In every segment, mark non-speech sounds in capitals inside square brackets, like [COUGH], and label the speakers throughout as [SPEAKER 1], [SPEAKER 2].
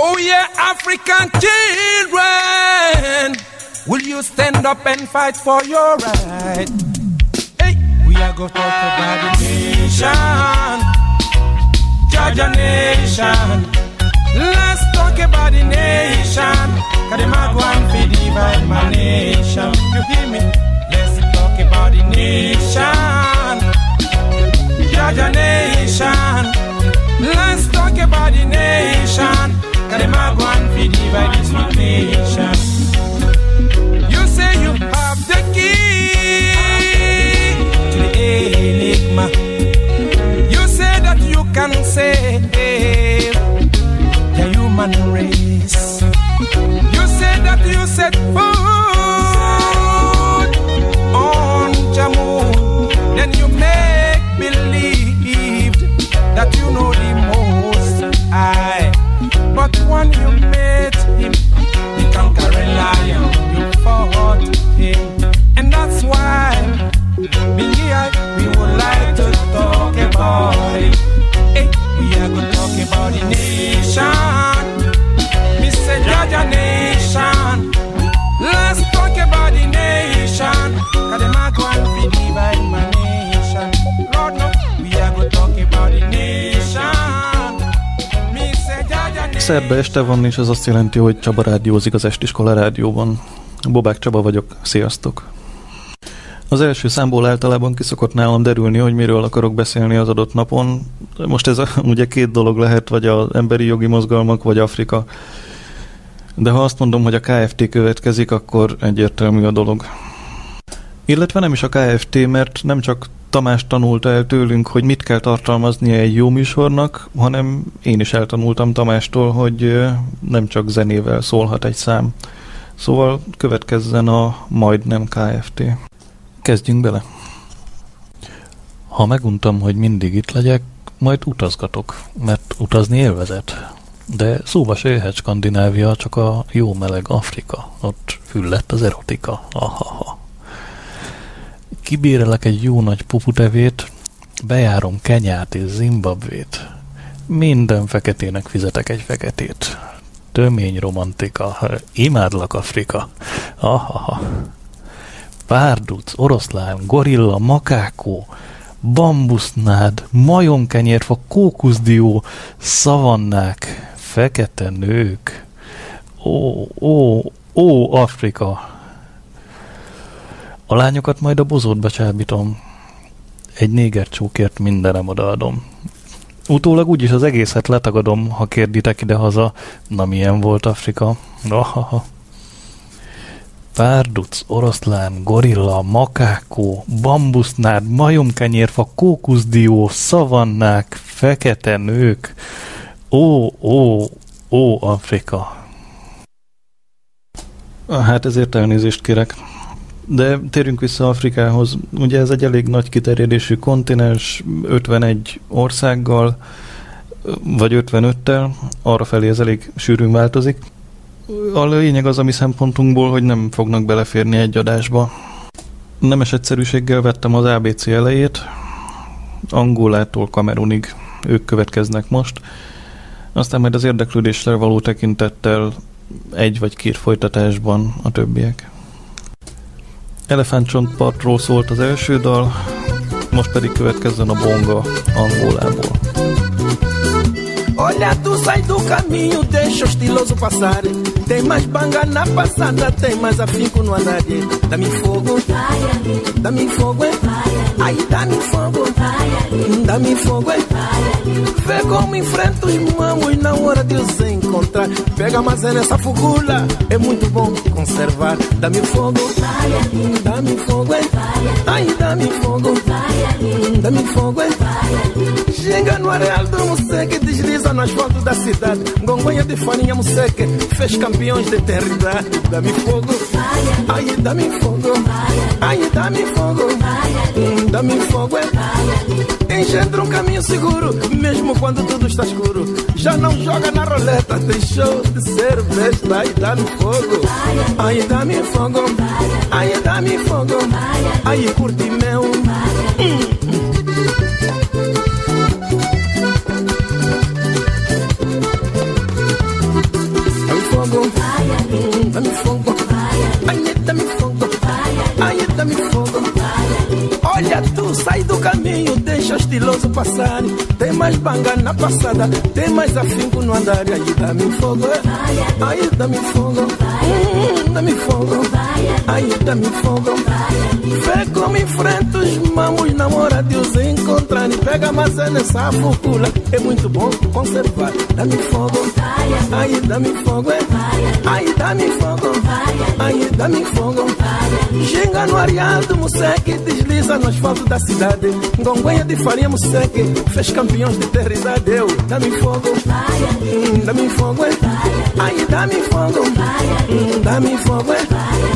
[SPEAKER 1] Oh yeah, African children, will you stand up and fight for your right? Hey, we are going to talk about the nation, Georgia nation. Let's talk about the nation, cause them are going to divide my nation. You hear me? Let's talk about the nation, Georgia nation. Let's talk about the nation. Cause them are going to divide this nation. You say you have the key to the enigma. You say that you can save the human race. You say that you set food on Jammu. Then you make You met him, you fought him. And that's why me would like to talk about it.
[SPEAKER 2] Szerda este van, és ez azt jelenti, hogy Csaba rádiózik az Estiskola rádióban. Bobák Csaba vagyok, sziasztok! Az első számból általában kiszokott nálam derülni, hogy miről akarok beszélni az adott napon. Most ez a, [LAUGHS] ugye két dolog lehet, vagy az emberi jogi mozgalmak, vagy Afrika. De ha azt mondom, hogy a KFT következik, akkor egyértelmű a dolog. Illetve nem is a KFT, mert nem csak Tamás tanulta el tőlünk, hogy mit kell tartalmaznia egy jó műsornak, hanem én is eltanultam Tamástól, hogy nem csak zenével szólhat egy szám. Szóval következzen a majdnem KFT. Kezdjünk bele. Ha meguntam, hogy mindig itt legyek, majd utazgatok, mert utazni élvezet. De szóba se jöhet Skandinávia, csak a jó meleg Afrika. Ott füllett az erotika. Ahaha. Kibérelek egy jó nagy puputevét, bejárom Kenyát és Zimbabvét. Minden feketének fizetek egy feketét. Tömény romantika. Imádlak Afrika. Ahaha. Párduc, oroszlán, gorilla, makákó, bambusznád, majomkenyérfa, kókuszdió, szavannák, fekete nők. Ó, ó, ó, Afrika! A lányokat majd a bozótba csábítom. Egy néger csókért mindenem odaadom. Utólag úgyis az egészet letagadom, ha kérditek ide-haza. Na milyen volt Afrika? Ahaha. Párduc, oroszlán, gorilla, makákó, bambusznád, majomkenyérfa, kókuszdió, szavannák, fekete nők. Ó, ó, ó, Afrika. Hát ezért elnézést kérek. De térjünk vissza Afrikához. Ugye ez egy elég nagy kiterjedésű kontinens, 51 országgal, vagy 55-tel, arra felé ez elég sűrűn változik. A lényeg az a mi szempontunkból, hogy nem fognak beleférni egy adásba. Nemes egyszerűséggel vettem az ABC elejét, Angolától Kamerunig ők következnek most, aztán majd az érdeklődésre való tekintettel egy vagy két folytatásban a többiek. Elefántcsontpartról szólt az első dal, most pedig következzen a bonga Angolából.
[SPEAKER 3] Olha, tu sai do caminho, deixa o estiloso passar. Tem mais banga na passada, tem mais afinco no andar. Dá-me fogo, dá-me fogo, é? Aí dá-me fogo, dá-me fogo, é? Vê como enfrenta os mamos na hora de os encontrar. Pega mas é nessa fugula, é muito bom conservar. Dá-me fogo, dá-me fogo, é? Aí dá-me fogo, dá-me fogo, é? Chega no areal do no asfalto da cidade. Gongonha de farinha Moseque, fez campeões de eternidade. Dá-me fogo, aí dá-me fogo, aí dá-me fogo, Hum, dá-me fogo, é? Engendra um caminho seguro, mesmo quando tudo está escuro. Já não joga na roleta, deixou de ser besta. Aí dá-me fogo, aí dá-me fogo, aí dá-me fogo, aí curte meu. dá-me fogo, Aí dá-me fogo. Olha tu, sai do caminho, deixa estiloso passar. Tem mais banga na passada, tem mais afinco no andar. aí dá me fogo, aí dá me fogo, dá me fogo, aí dá me fogo. Vê como enfrenta os mamos na hora de os encontrar. Pega maçã nessa focula, é muito bom conservar. Dá me fogo, ai Aí dá me fogo, aí dá-me fogo, aí dá-me fogo. Ginga no areado, moleque, desliza no asfalto da cidade. Gonguenha de farinha, moleque, fez campeões de terra e da deu. Dá-me fogo, dá me fogo, hum, dá-me fogo, dá-me fogo.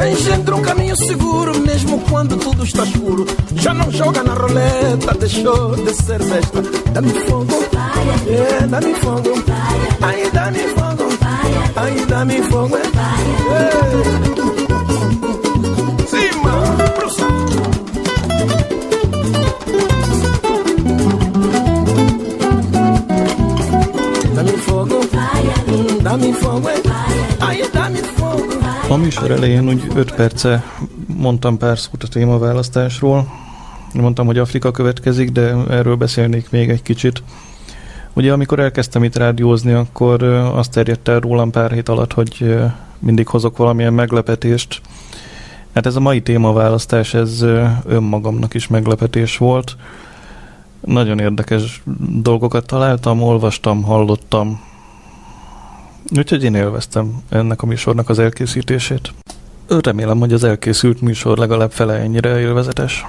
[SPEAKER 3] Engendra um caminho seguro, mesmo quando tudo está escuro. Já não joga na roleta, deixou de ser besta. Dá-me fogo, é, dá-me fogo, aí dá-me fogo, aí dá-me fogo. É.
[SPEAKER 2] A műsor elején úgy 5 perce mondtam pár szót a témaválasztásról. Mondtam, hogy Afrika következik, de erről beszélnék még egy kicsit. Ugye amikor elkezdtem itt rádiózni, akkor azt terjedt el rólam pár hét alatt, hogy mindig hozok valamilyen meglepetést. Hát ez a mai témaválasztás, ez önmagamnak is meglepetés volt. Nagyon érdekes dolgokat találtam, olvastam, hallottam, Úgyhogy én élveztem ennek a műsornak az elkészítését. Remélem, hogy az elkészült műsor legalább fele ennyire élvezetes.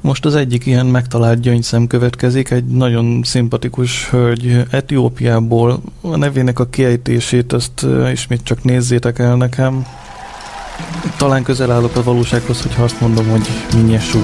[SPEAKER 2] Most az egyik ilyen megtalált gyöngyszem következik, egy nagyon szimpatikus hölgy Etiópiából. A nevének a kiejtését, azt ismét csak nézzétek el nekem. Talán közel állok a valósághoz, hogyha azt mondom, hogy Minyesú.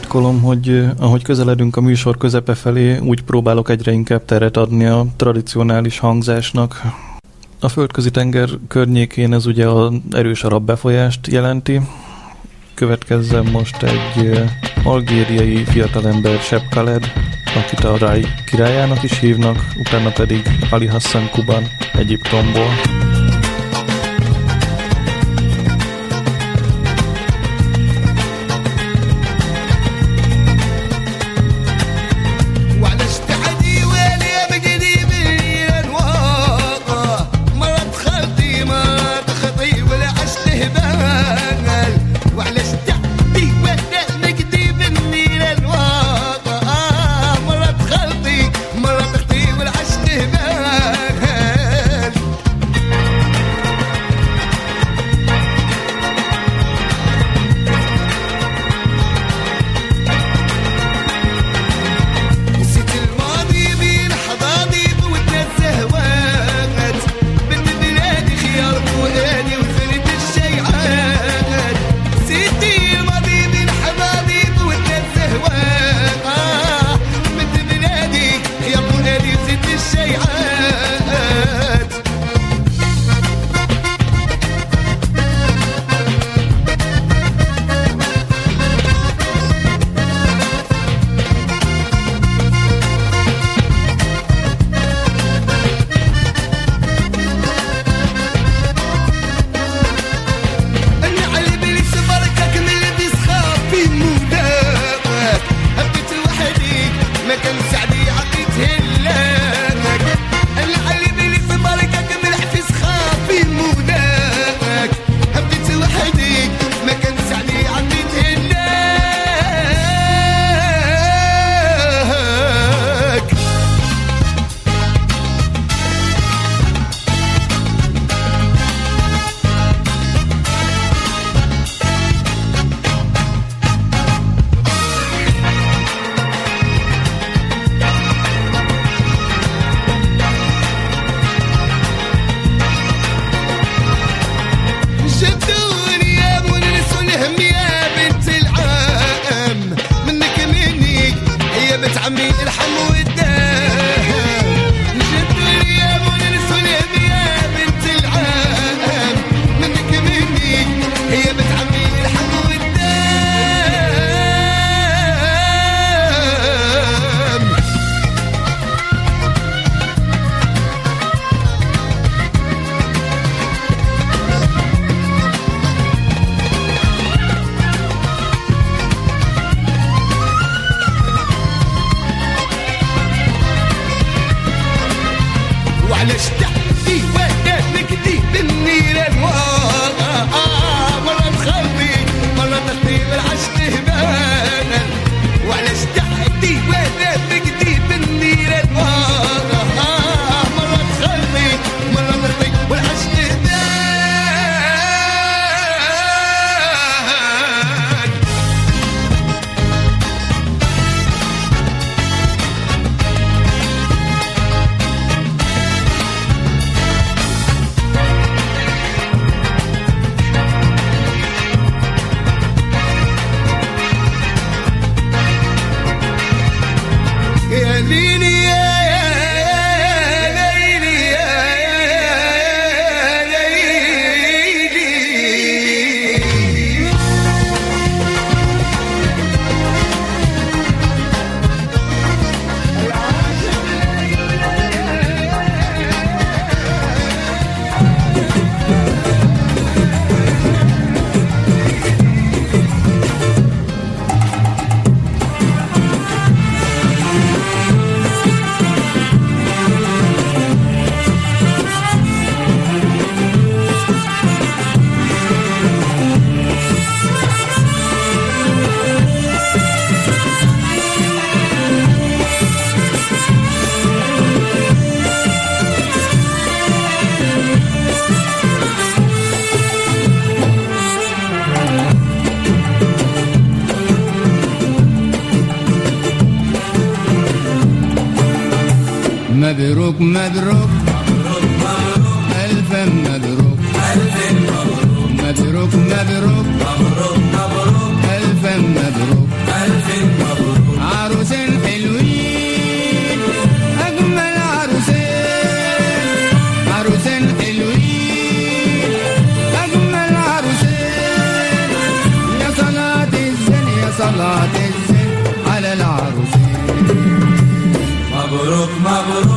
[SPEAKER 4] Titkolom, hogy ahogy közeledünk a műsor közepe felé, úgy próbálok egyre inkább teret adni a tradicionális hangzásnak. A földközi tenger környékén ez ugye az erős arab befolyást jelenti. Következzen most egy algériai fiatalember Shep Khaled, akit a Rai királyának is hívnak, utána pedig Ali Hassan Kuban Egyiptomból.
[SPEAKER 5] mebruk mebruk Elfen mebruk Mebruk mebruk Elfen mebruk
[SPEAKER 6] Arusen helvin Ekmel arusen. Arusen helvin Ekmel arusen. Ya salat izzen ya salat izzen Alel arusen.
[SPEAKER 5] مبروك مبروك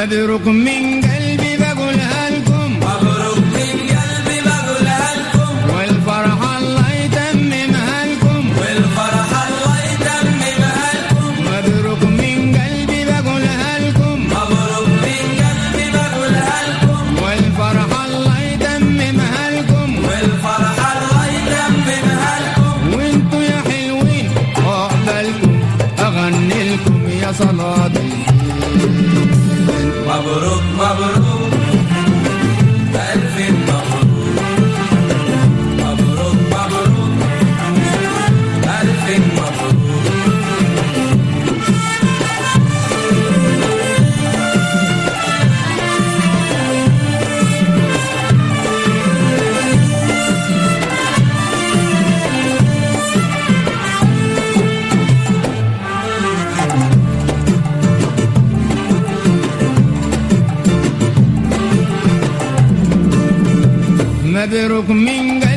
[SPEAKER 6] مذروق من
[SPEAKER 5] ver o.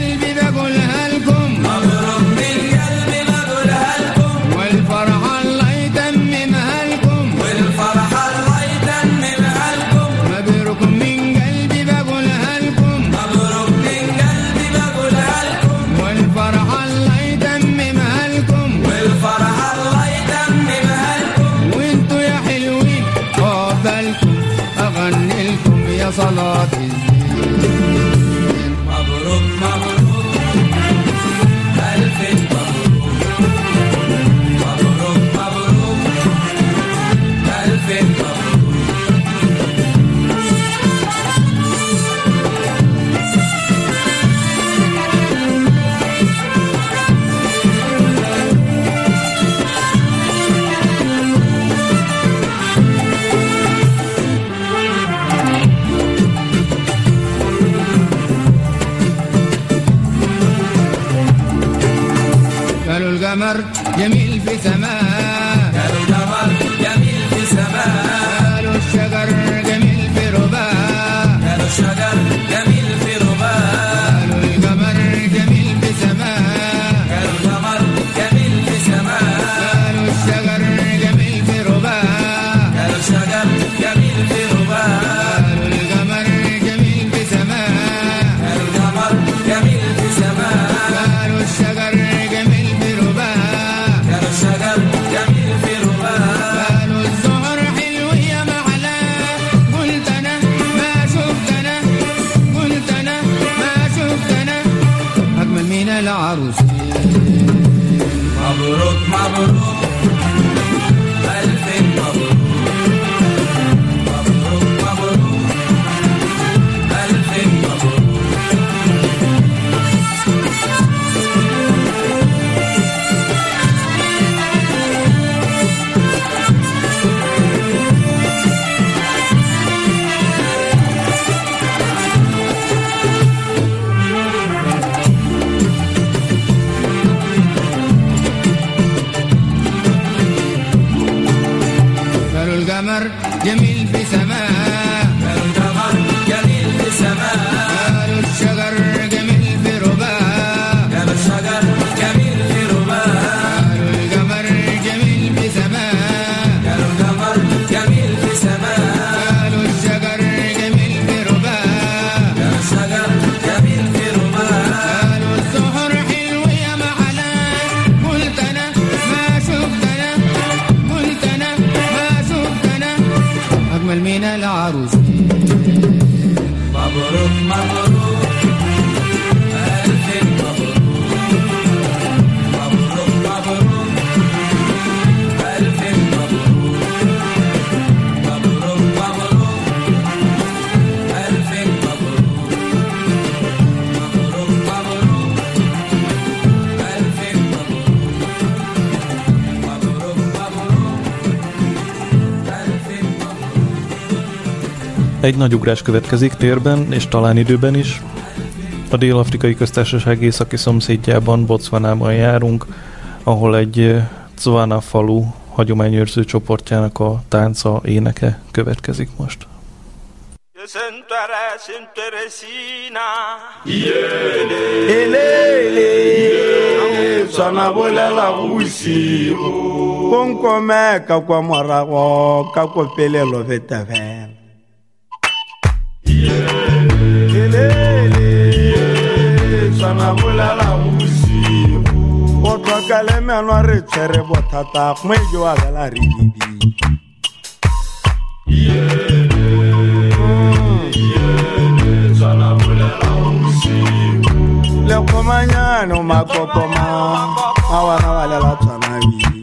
[SPEAKER 2] Egy nagy ugrás következik térben és talán időben is. A Dél-Afrikai Köztársaság északi szomszédjában, Botswanában járunk, ahol egy Tswana falu hagyományőrző csoportjának a tánca, éneke következik most.
[SPEAKER 7] elele tshwana bolela bosigo ko nkome ka kwa morago ka kopelelo betefela na bolela bosi o tlokale meno re tshwere bothata gongwe jo a bela re dibi lekgomanyano makokoma a wana wa lela tshwana bile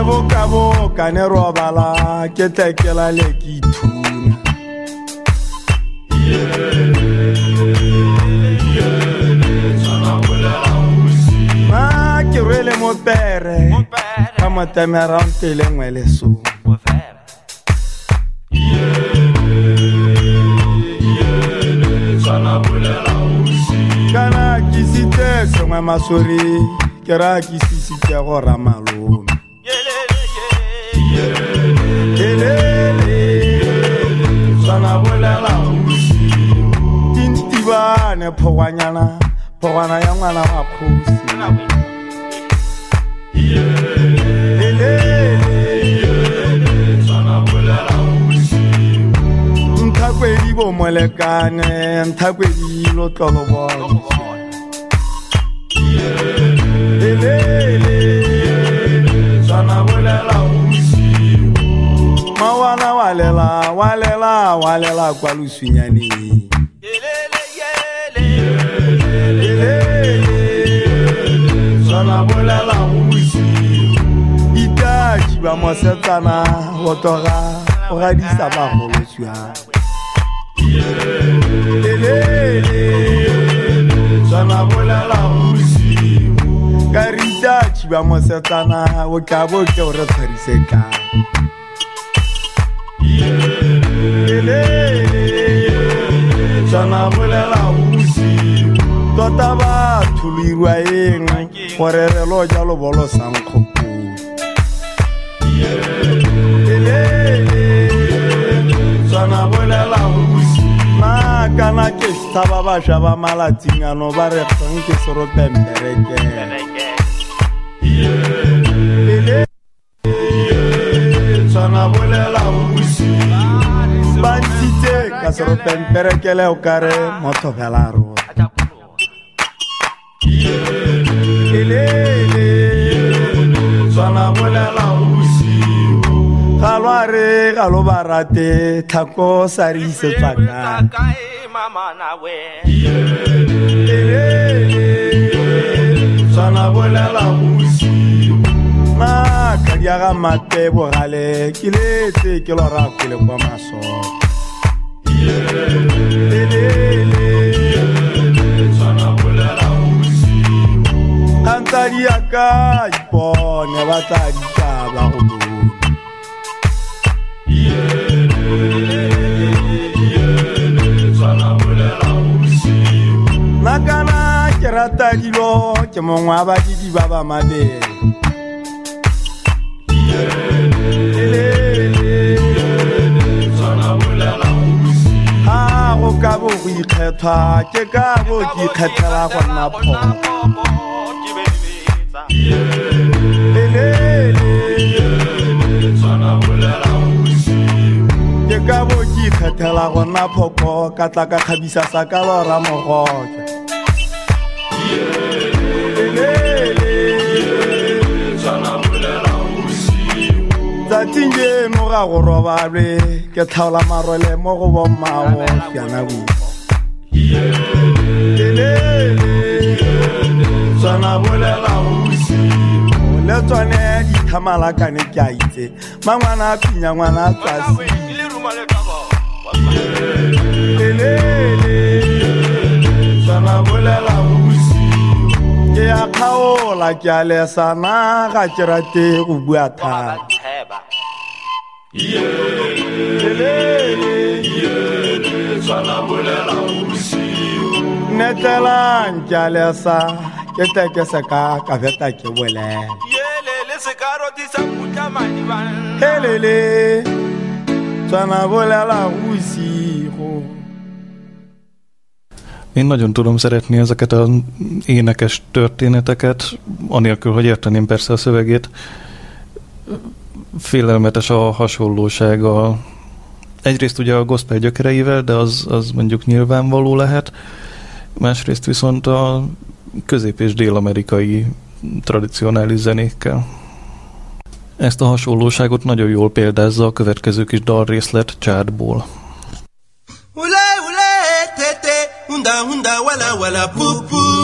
[SPEAKER 7] tsaka sebokaboka ne robala ke tekela le ke ithuna ma ke rwele mopere ka motemerantele ngwe lesong kana kisitse sengwe masori ke ra kisisitse go ramalome sana bolela mosi intibane phogwanyana phogwana ya ngwana bo sana bolela mawana walela walela walela kwa lusunyani bolela bosiu itaki bamosetsana go bagolosua tsana bolela bosiu ka re itaki tshwana bolela bosigo tota batho lo irwa eng gore re lo jalo bolo sankgopolo ba malatsing ano ba re kgang ke seropemperekele fanga bolela o busi ba ntshitse ka soro pemperekele o kare motlhogela rona elele tswana bolela o busi ga lware kadi ya ga mate bogale ke letse ke lora kwele kwa masolo kgantsadi ya ka ipone ba tla ditaba go lona nakana ke rata dilo ke mongwe wa badidi ba ba mabele ka ke ka bo ke ikgethela go nna phono ke ka bo ke ikgethela go nna phoko ka tla ka kgabisa sa ka lora mogoja tsatsing jeno ga go robalwe ke tlhaola marwele mo go le tsone dithamalakane ke a itse mangwana a pinya a tsasi ke ya kgaola ke a lesana ga ke rate go bua thata netelang ke a lesa ke teke se ka ka feta ke bolela helele tswana bolela bosigo
[SPEAKER 2] Én nagyon tudom szeretni ezeket az énekes történeteket, anélkül, hogy érteném persze a szövegét. Félelmetes a hasonlósága. Egyrészt ugye a gospel gyökereivel, de az, az mondjuk nyilvánvaló lehet. Másrészt viszont a közép- és dél-amerikai tradicionális zenékkel. Ezt a hasonlóságot nagyon jól példázza a következő kis dalrészlet Csádból.
[SPEAKER 8] Ule ule tete hunda hunda wala wala pupu Ya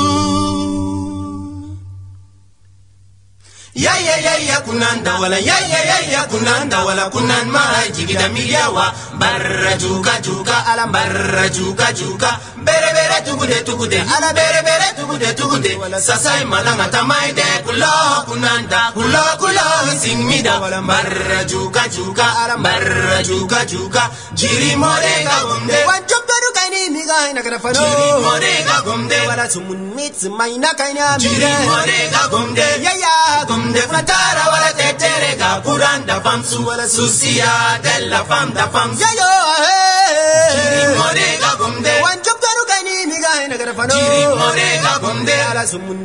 [SPEAKER 8] yayayaya kunanda wala yayayaya kunanda wala kunan maa jigida miliyawa barra juka juka ala barra juka juka. Bere bere tugude tugude. Ala bere bere tugude tugude. Sasai malanga tamaide kulo kunanda kulo kulo singmida barra juka juka ala barra juka juka. Jiri morega gomde wanjobberu kaini miga ina kana faro. Jiri morega gomde wala sumun mitsi maina kaini amire. Jiri morega gomde yaya gomde. de fratara wala te ga kuran da fam su. Wala susiya della fam da fam yayo ga gumde mi ga ina gara fano. Jiri more ga gumde ala sumun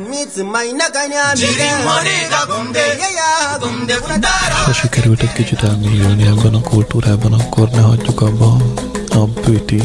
[SPEAKER 8] na ga. Gumde yaya gumde
[SPEAKER 2] ha ne hagyjuk abba a bőti.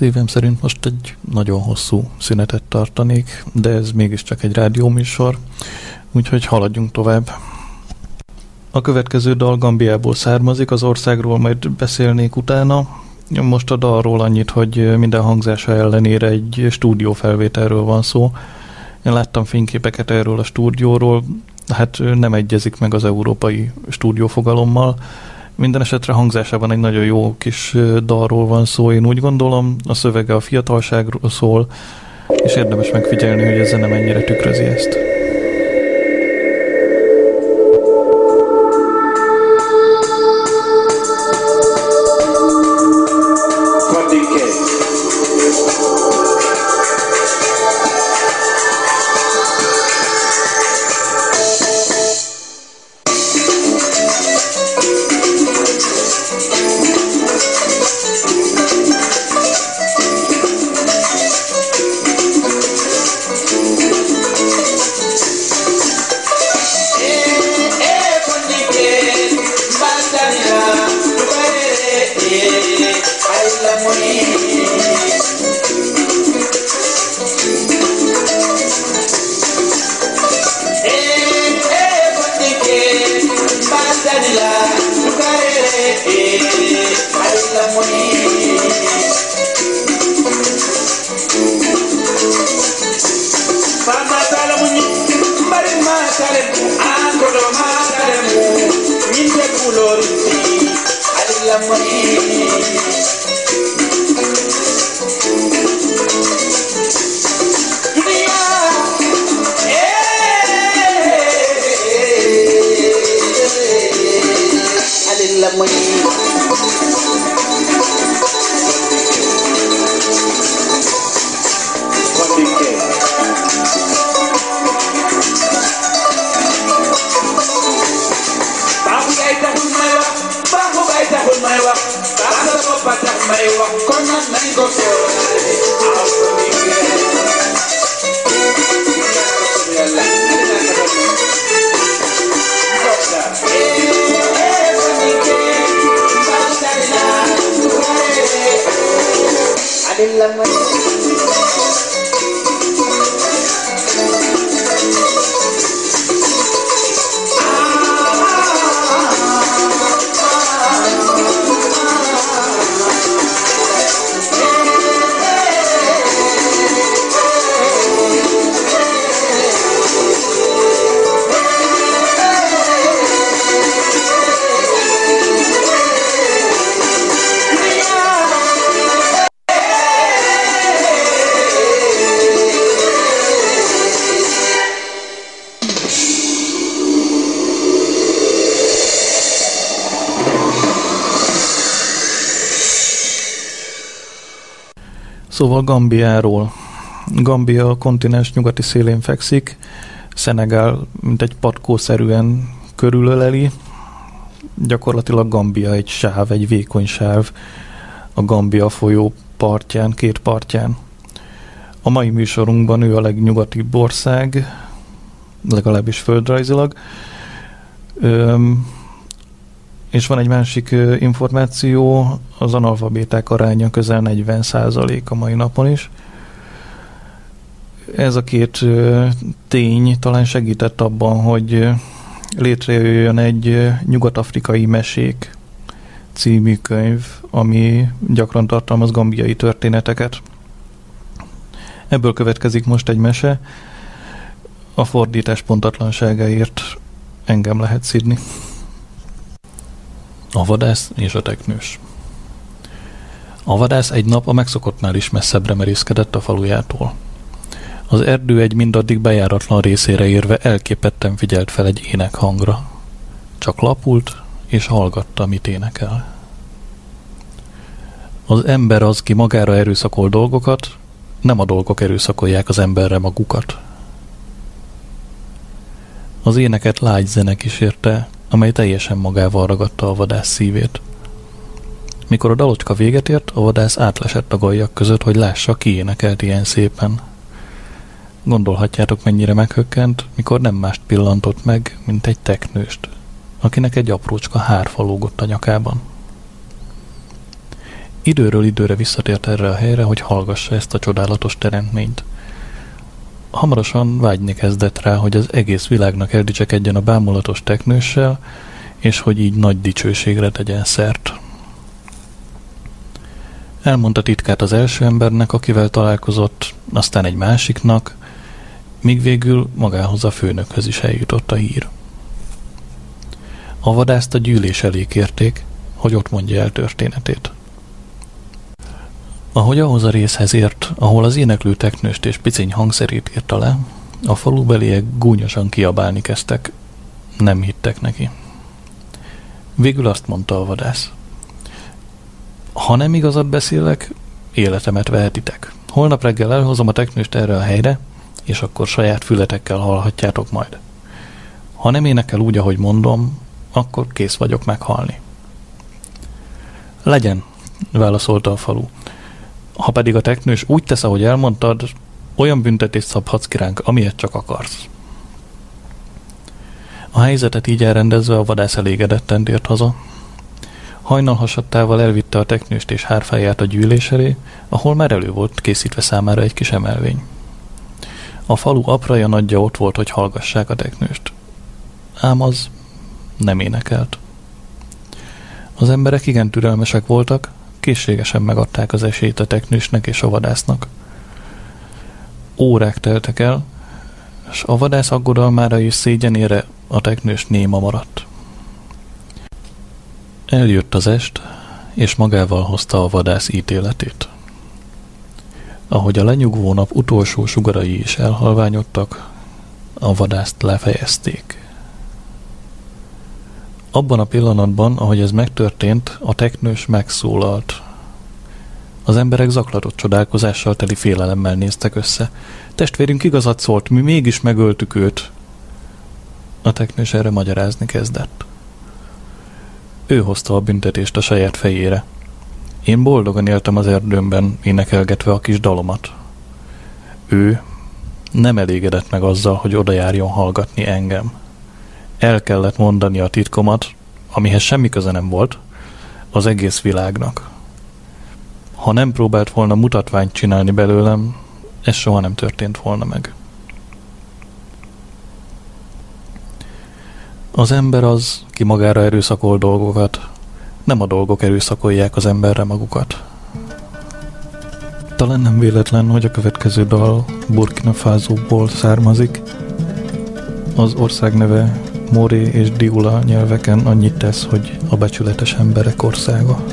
[SPEAKER 2] Szívem szerint most egy nagyon hosszú szünetet tartanék, de ez mégiscsak egy rádióműsor, úgyhogy haladjunk tovább. A következő dal Gambiából származik, az országról majd beszélnék utána. Most a dalról annyit, hogy minden hangzása ellenére egy stúdiófelvételről van szó. Én láttam fényképeket erről a stúdióról, hát nem egyezik meg az európai stúdiófogalommal. Minden esetre hangzásában egy nagyon jó kis dalról van szó, én úgy gondolom. A szövege a fiatalságról szól, és érdemes megfigyelni, hogy ez nem mennyire tükrözi ezt. Szóval Gambiáról. Gambia a kontinens nyugati szélén fekszik, Szenegál mint egy patkószerűen körülöleli, gyakorlatilag Gambia egy sáv, egy vékony sáv a Gambia folyó partján, két partján. A mai műsorunkban ő a legnyugatibb ország, legalábbis földrajzilag. Öm, és van egy másik információ, az analfabéták aránya közel 40% a mai napon is. Ez a két tény talán segített abban, hogy létrejöjjön egy nyugat-afrikai mesék című könyv, ami gyakran tartalmaz gambiai történeteket. Ebből következik most egy mese, a fordítás pontatlanságáért engem lehet szidni. A vadász és a teknős. A vadász egy nap a megszokottnál is messzebbre merészkedett a falujától. Az erdő egy mindaddig bejáratlan részére érve elképetten figyelt fel egy ének hangra. Csak lapult és hallgatta, mit énekel. Az ember az, ki magára erőszakol dolgokat, nem a dolgok erőszakolják az emberre magukat. Az éneket lágy zene kísérte, amely teljesen magával ragadta a vadász szívét. Mikor a dalocska véget ért, a vadász átlesett a gajak között, hogy lássa, ki énekelt ilyen szépen. Gondolhatjátok, mennyire meghökkent, mikor nem mást pillantott meg, mint egy teknőst, akinek egy aprócska hárfa lógott a nyakában. Időről időre visszatért erre a helyre, hogy hallgassa ezt a csodálatos teremtményt. Hamarosan vágyni kezdett rá, hogy az egész világnak eldicsekedjen a bámulatos teknőssel, és hogy így nagy dicsőségre tegyen szert. Elmondta titkát az első embernek, akivel találkozott, aztán egy másiknak, míg végül magához a főnökhöz is eljutott a hír. A vadászt a gyűlés elé kérték, hogy ott mondja el történetét. Ahogy ahhoz a részhez ért, ahol az éneklő teknőst és piciny hangszerét írta le, a falubeliek gúnyosan kiabálni kezdtek. Nem hittek neki. Végül azt mondta a vadász. Ha nem igazat beszélek, életemet vehetitek. Holnap reggel elhozom a teknőst erre a helyre, és akkor saját fületekkel hallhatjátok majd. Ha nem énekel úgy, ahogy mondom, akkor kész vagyok meghalni. Legyen, válaszolta a falu. Ha pedig a teknős úgy tesz, ahogy elmondtad, olyan büntetést szabhatsz ki ránk, amilyet csak akarsz. A helyzetet így elrendezve a vadász elégedetten tért haza. Hajnal hasadtával elvitte a teknőst és hárfáját a gyűlés elé, ahol már elő volt készítve számára egy kis emelvény. A falu apraja nagyja ott volt, hogy hallgassák a teknőst. Ám az nem énekelt. Az emberek igen türelmesek voltak, készségesen megadták az esélyt a teknősnek és a vadásznak. Órák teltek el, és a vadász aggodalmára és szégyenére a teknős néma maradt. Eljött az est, és magával hozta a vadász ítéletét. Ahogy a lenyugvó nap utolsó sugarai is elhalványodtak, a vadászt lefejezték. Abban a pillanatban, ahogy ez megtörtént, a teknős megszólalt. Az emberek zaklatott csodálkozással teli félelemmel néztek össze. Testvérünk igazat szólt, mi mégis megöltük őt. A teknős erre magyarázni kezdett. Ő hozta a büntetést a saját fejére. Én boldogan éltem az erdőmben, énekelgetve a kis dalomat. Ő nem elégedett meg azzal, hogy oda járjon hallgatni engem. El kellett mondani a titkomat, amihez semmi köze nem volt, az egész világnak. Ha nem próbált volna mutatványt csinálni belőlem, ez soha nem történt volna meg. Az ember az, ki magára erőszakol dolgokat, nem a dolgok erőszakolják az emberre magukat. Talán nem véletlen, hogy a következő dal Burkina Faso-ból származik. Az ország neve Moré és Diula nyelveken annyit tesz, hogy a becsületes emberek országa.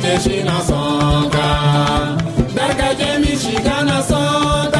[SPEAKER 1] Dargaje shi na sonka, na.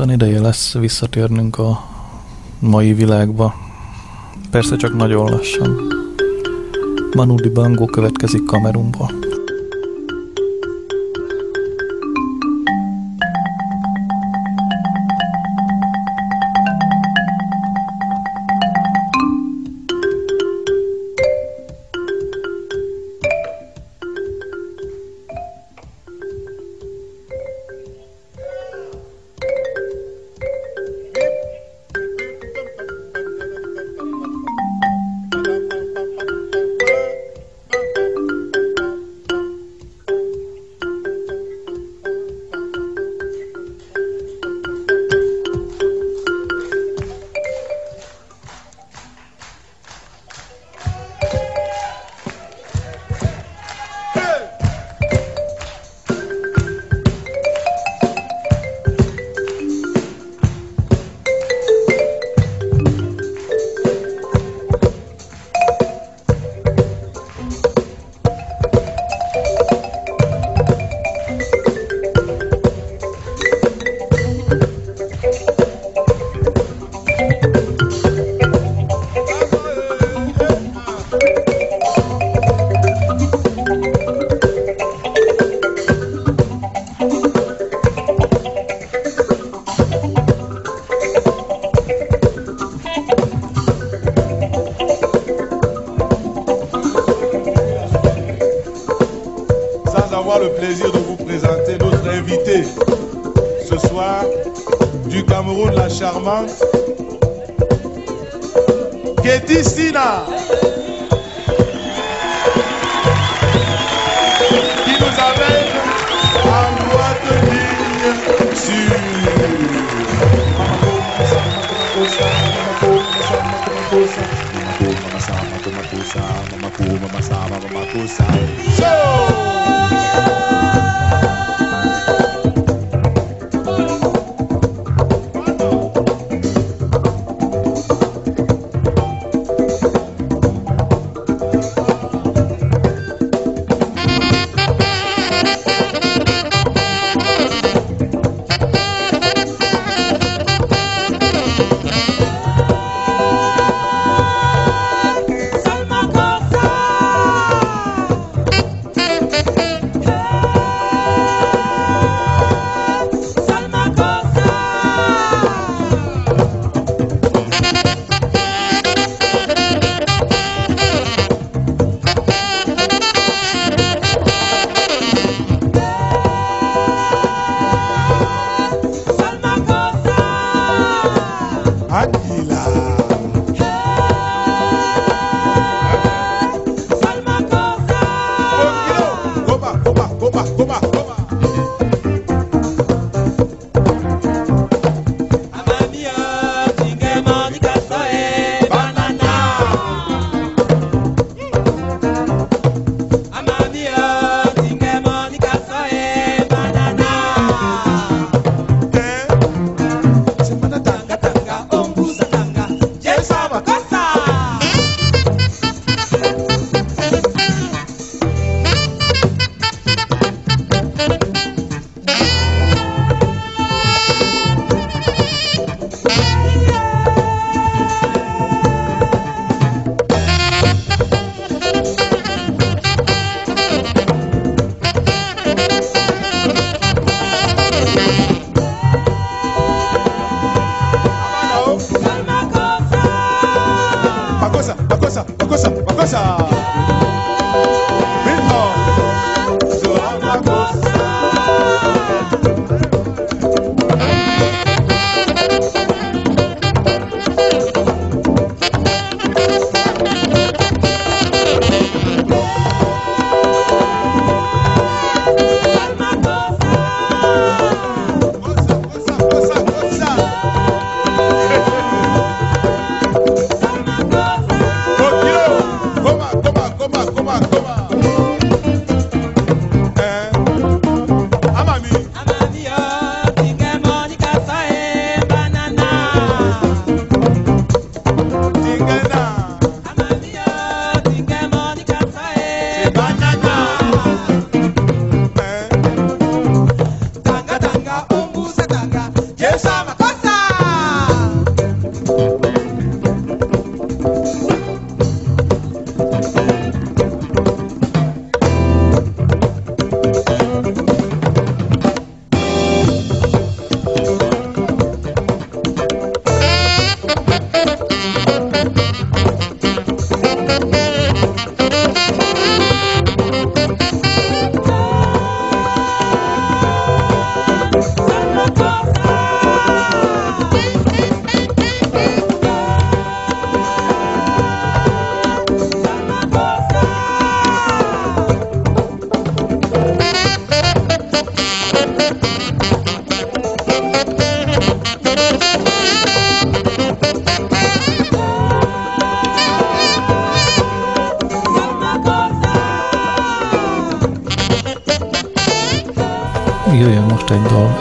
[SPEAKER 9] lassan ideje lesz visszatérnünk a mai világba. Persze csak nagyon lassan. Manudi Bango következik
[SPEAKER 10] Kamerumból. normal.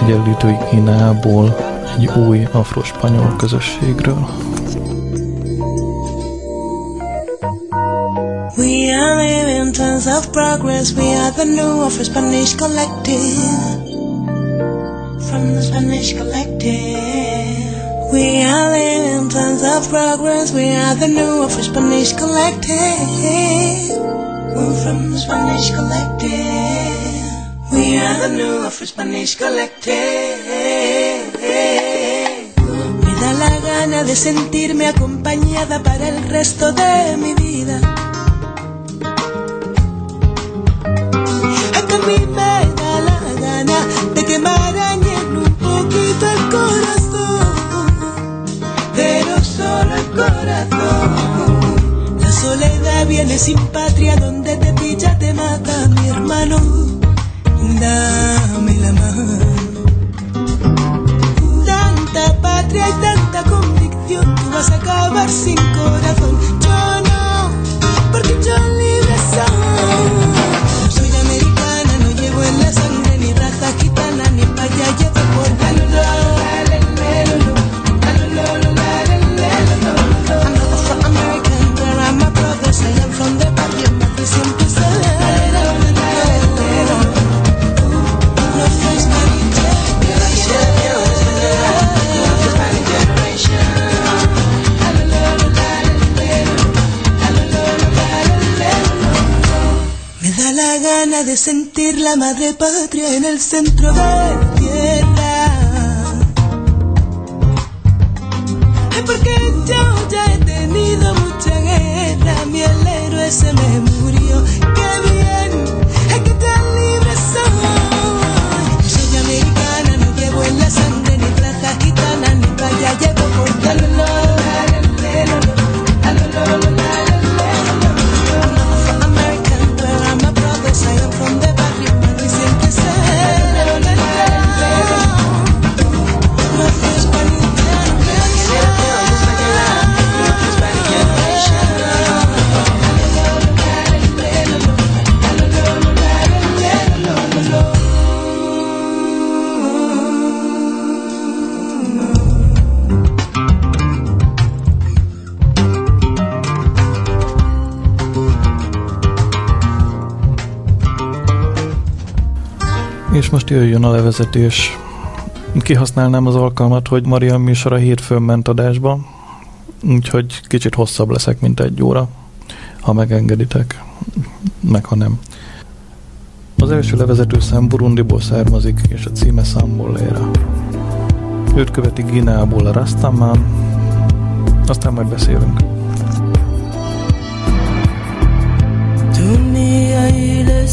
[SPEAKER 10] Egyenlítői Kínából, egy új afrospanyol közösségről. We are living tons of progress. We are the new of Spanish collective. From the Spanish collective. We are living tons of progress. We are the new of Spanish collective. We're from the Spanish collective. We are the new of Spanish collective. Me da la gana de sentirme acompañada para el resto de mi vida mí me da la gana de que me arañen un poquito el corazón, pero solo el corazón. La soledad viene sin patria, donde te pilla te mata mi hermano. Dame sin corazón. Sentir la madre patria en el centro de la tierra. Es porque yo ya he tenido mucha guerra, mi el héroe se me murió. És most jöjjön a levezetés. Kihasználnám az alkalmat, hogy Maria műsora hétfőn ment adásba, úgyhogy kicsit hosszabb leszek, mint egy óra, ha megengeditek, meg ha nem. Az első levezető szám Burundiból származik, és a címe Sambolera. Őt követi Gineából a Rastaman, aztán majd beszélünk. Ile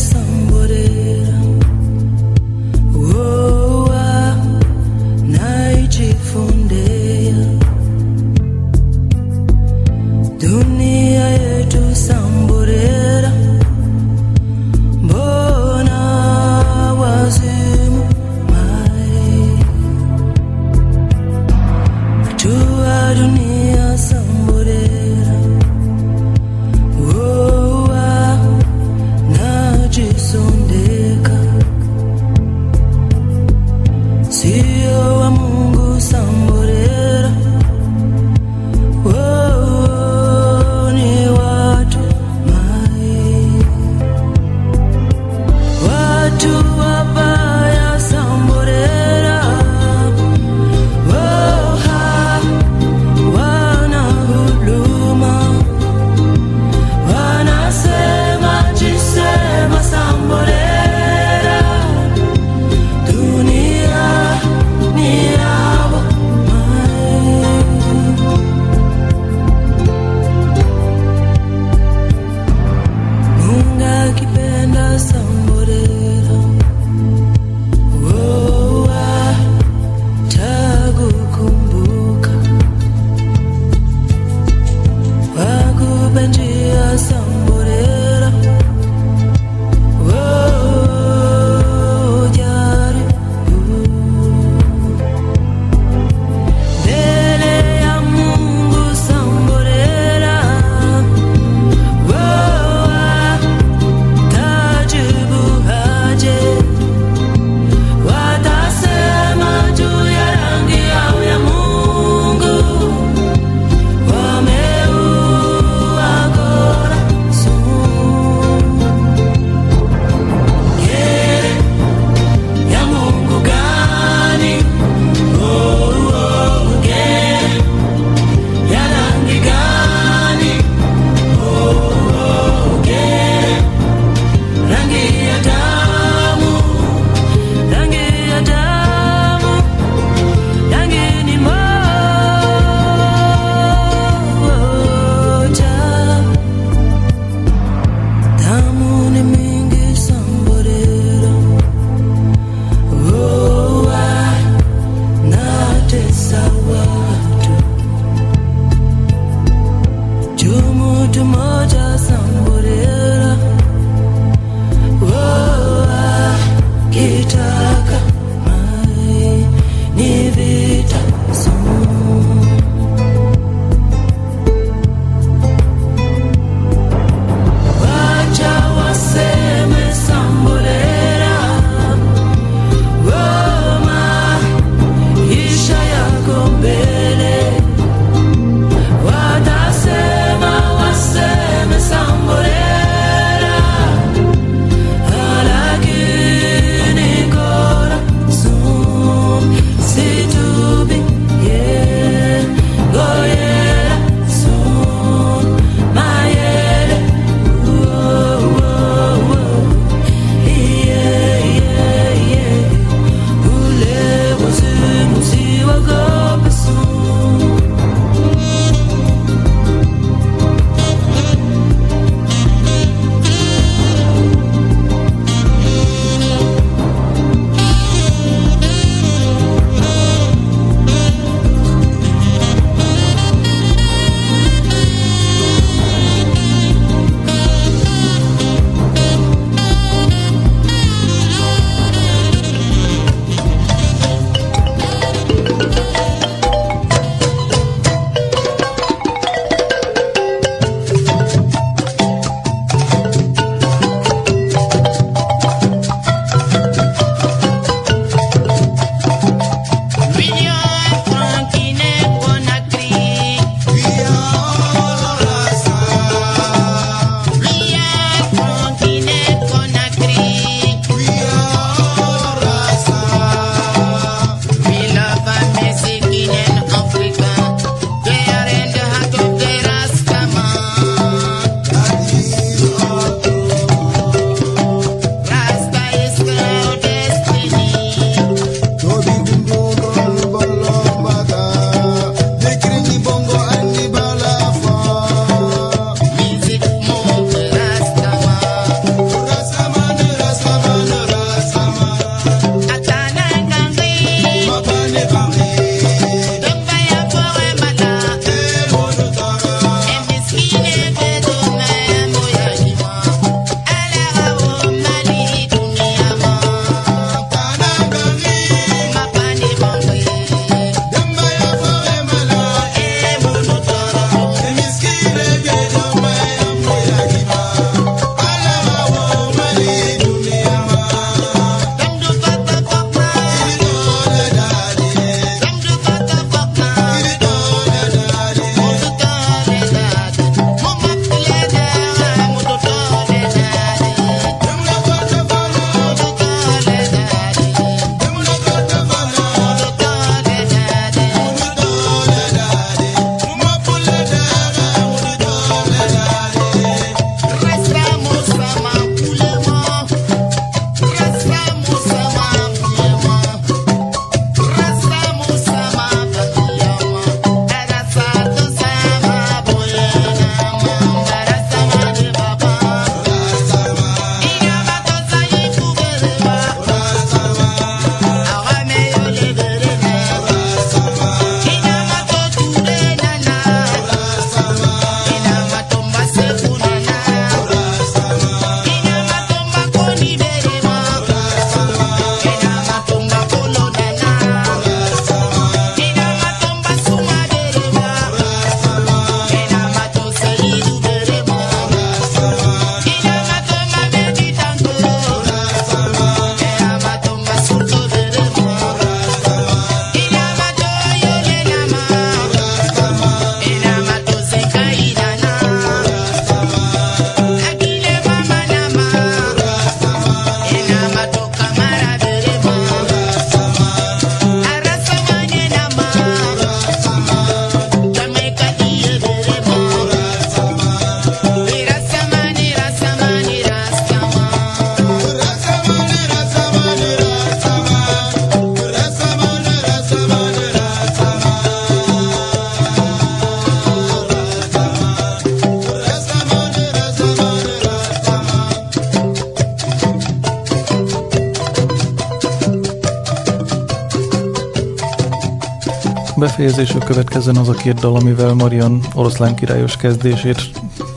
[SPEAKER 2] befejezésül következzen az a két dal, amivel Marian oroszlán királyos kezdését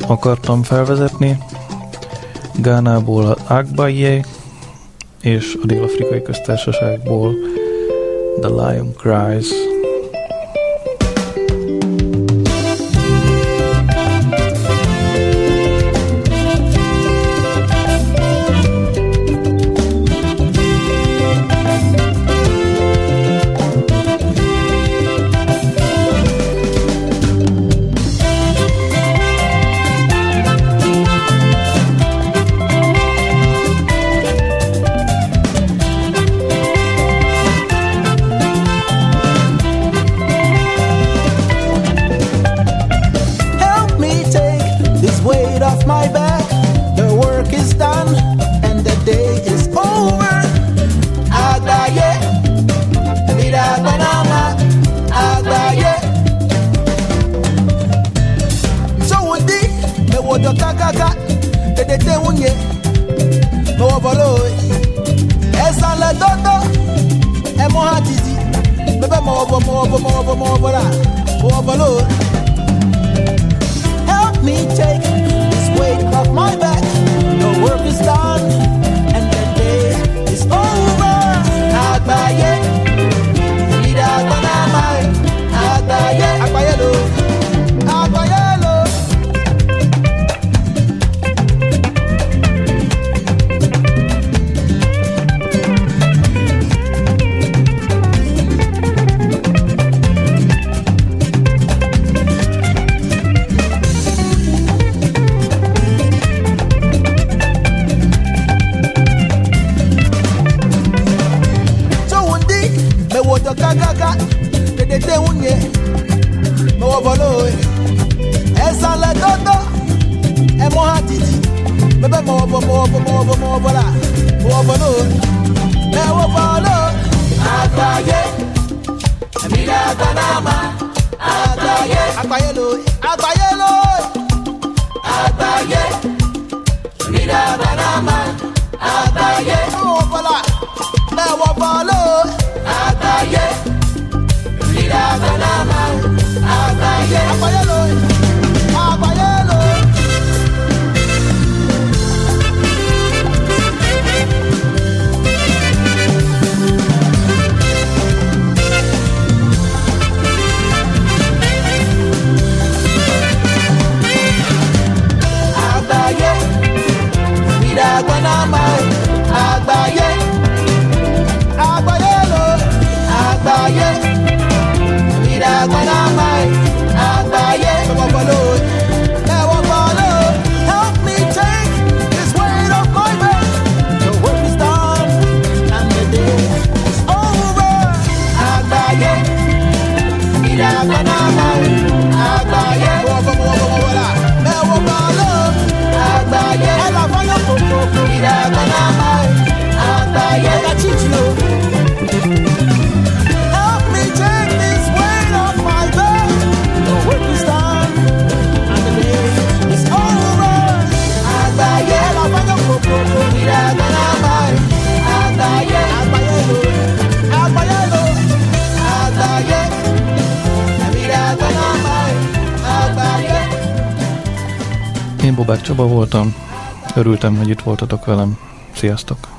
[SPEAKER 2] akartam felvezetni. Gánából Agbaye és a Dél-Afrikai Köztársaságból The Lion Cries.
[SPEAKER 11] Follow. àgbáyé. Èmi lágbára àgbáyé. Àgbáyé ló àgbáyé ló. Àgbáyé. Èmi lágbára àgbáyé. Ẹ̀wọ̀n fọlá ẹ̀wọ̀n fọlọ́ àgbáyé. Àgbáyé. Àgbáyé
[SPEAKER 12] ló. Horváth Csaba voltam, örültem, hogy itt voltatok velem. Sziasztok!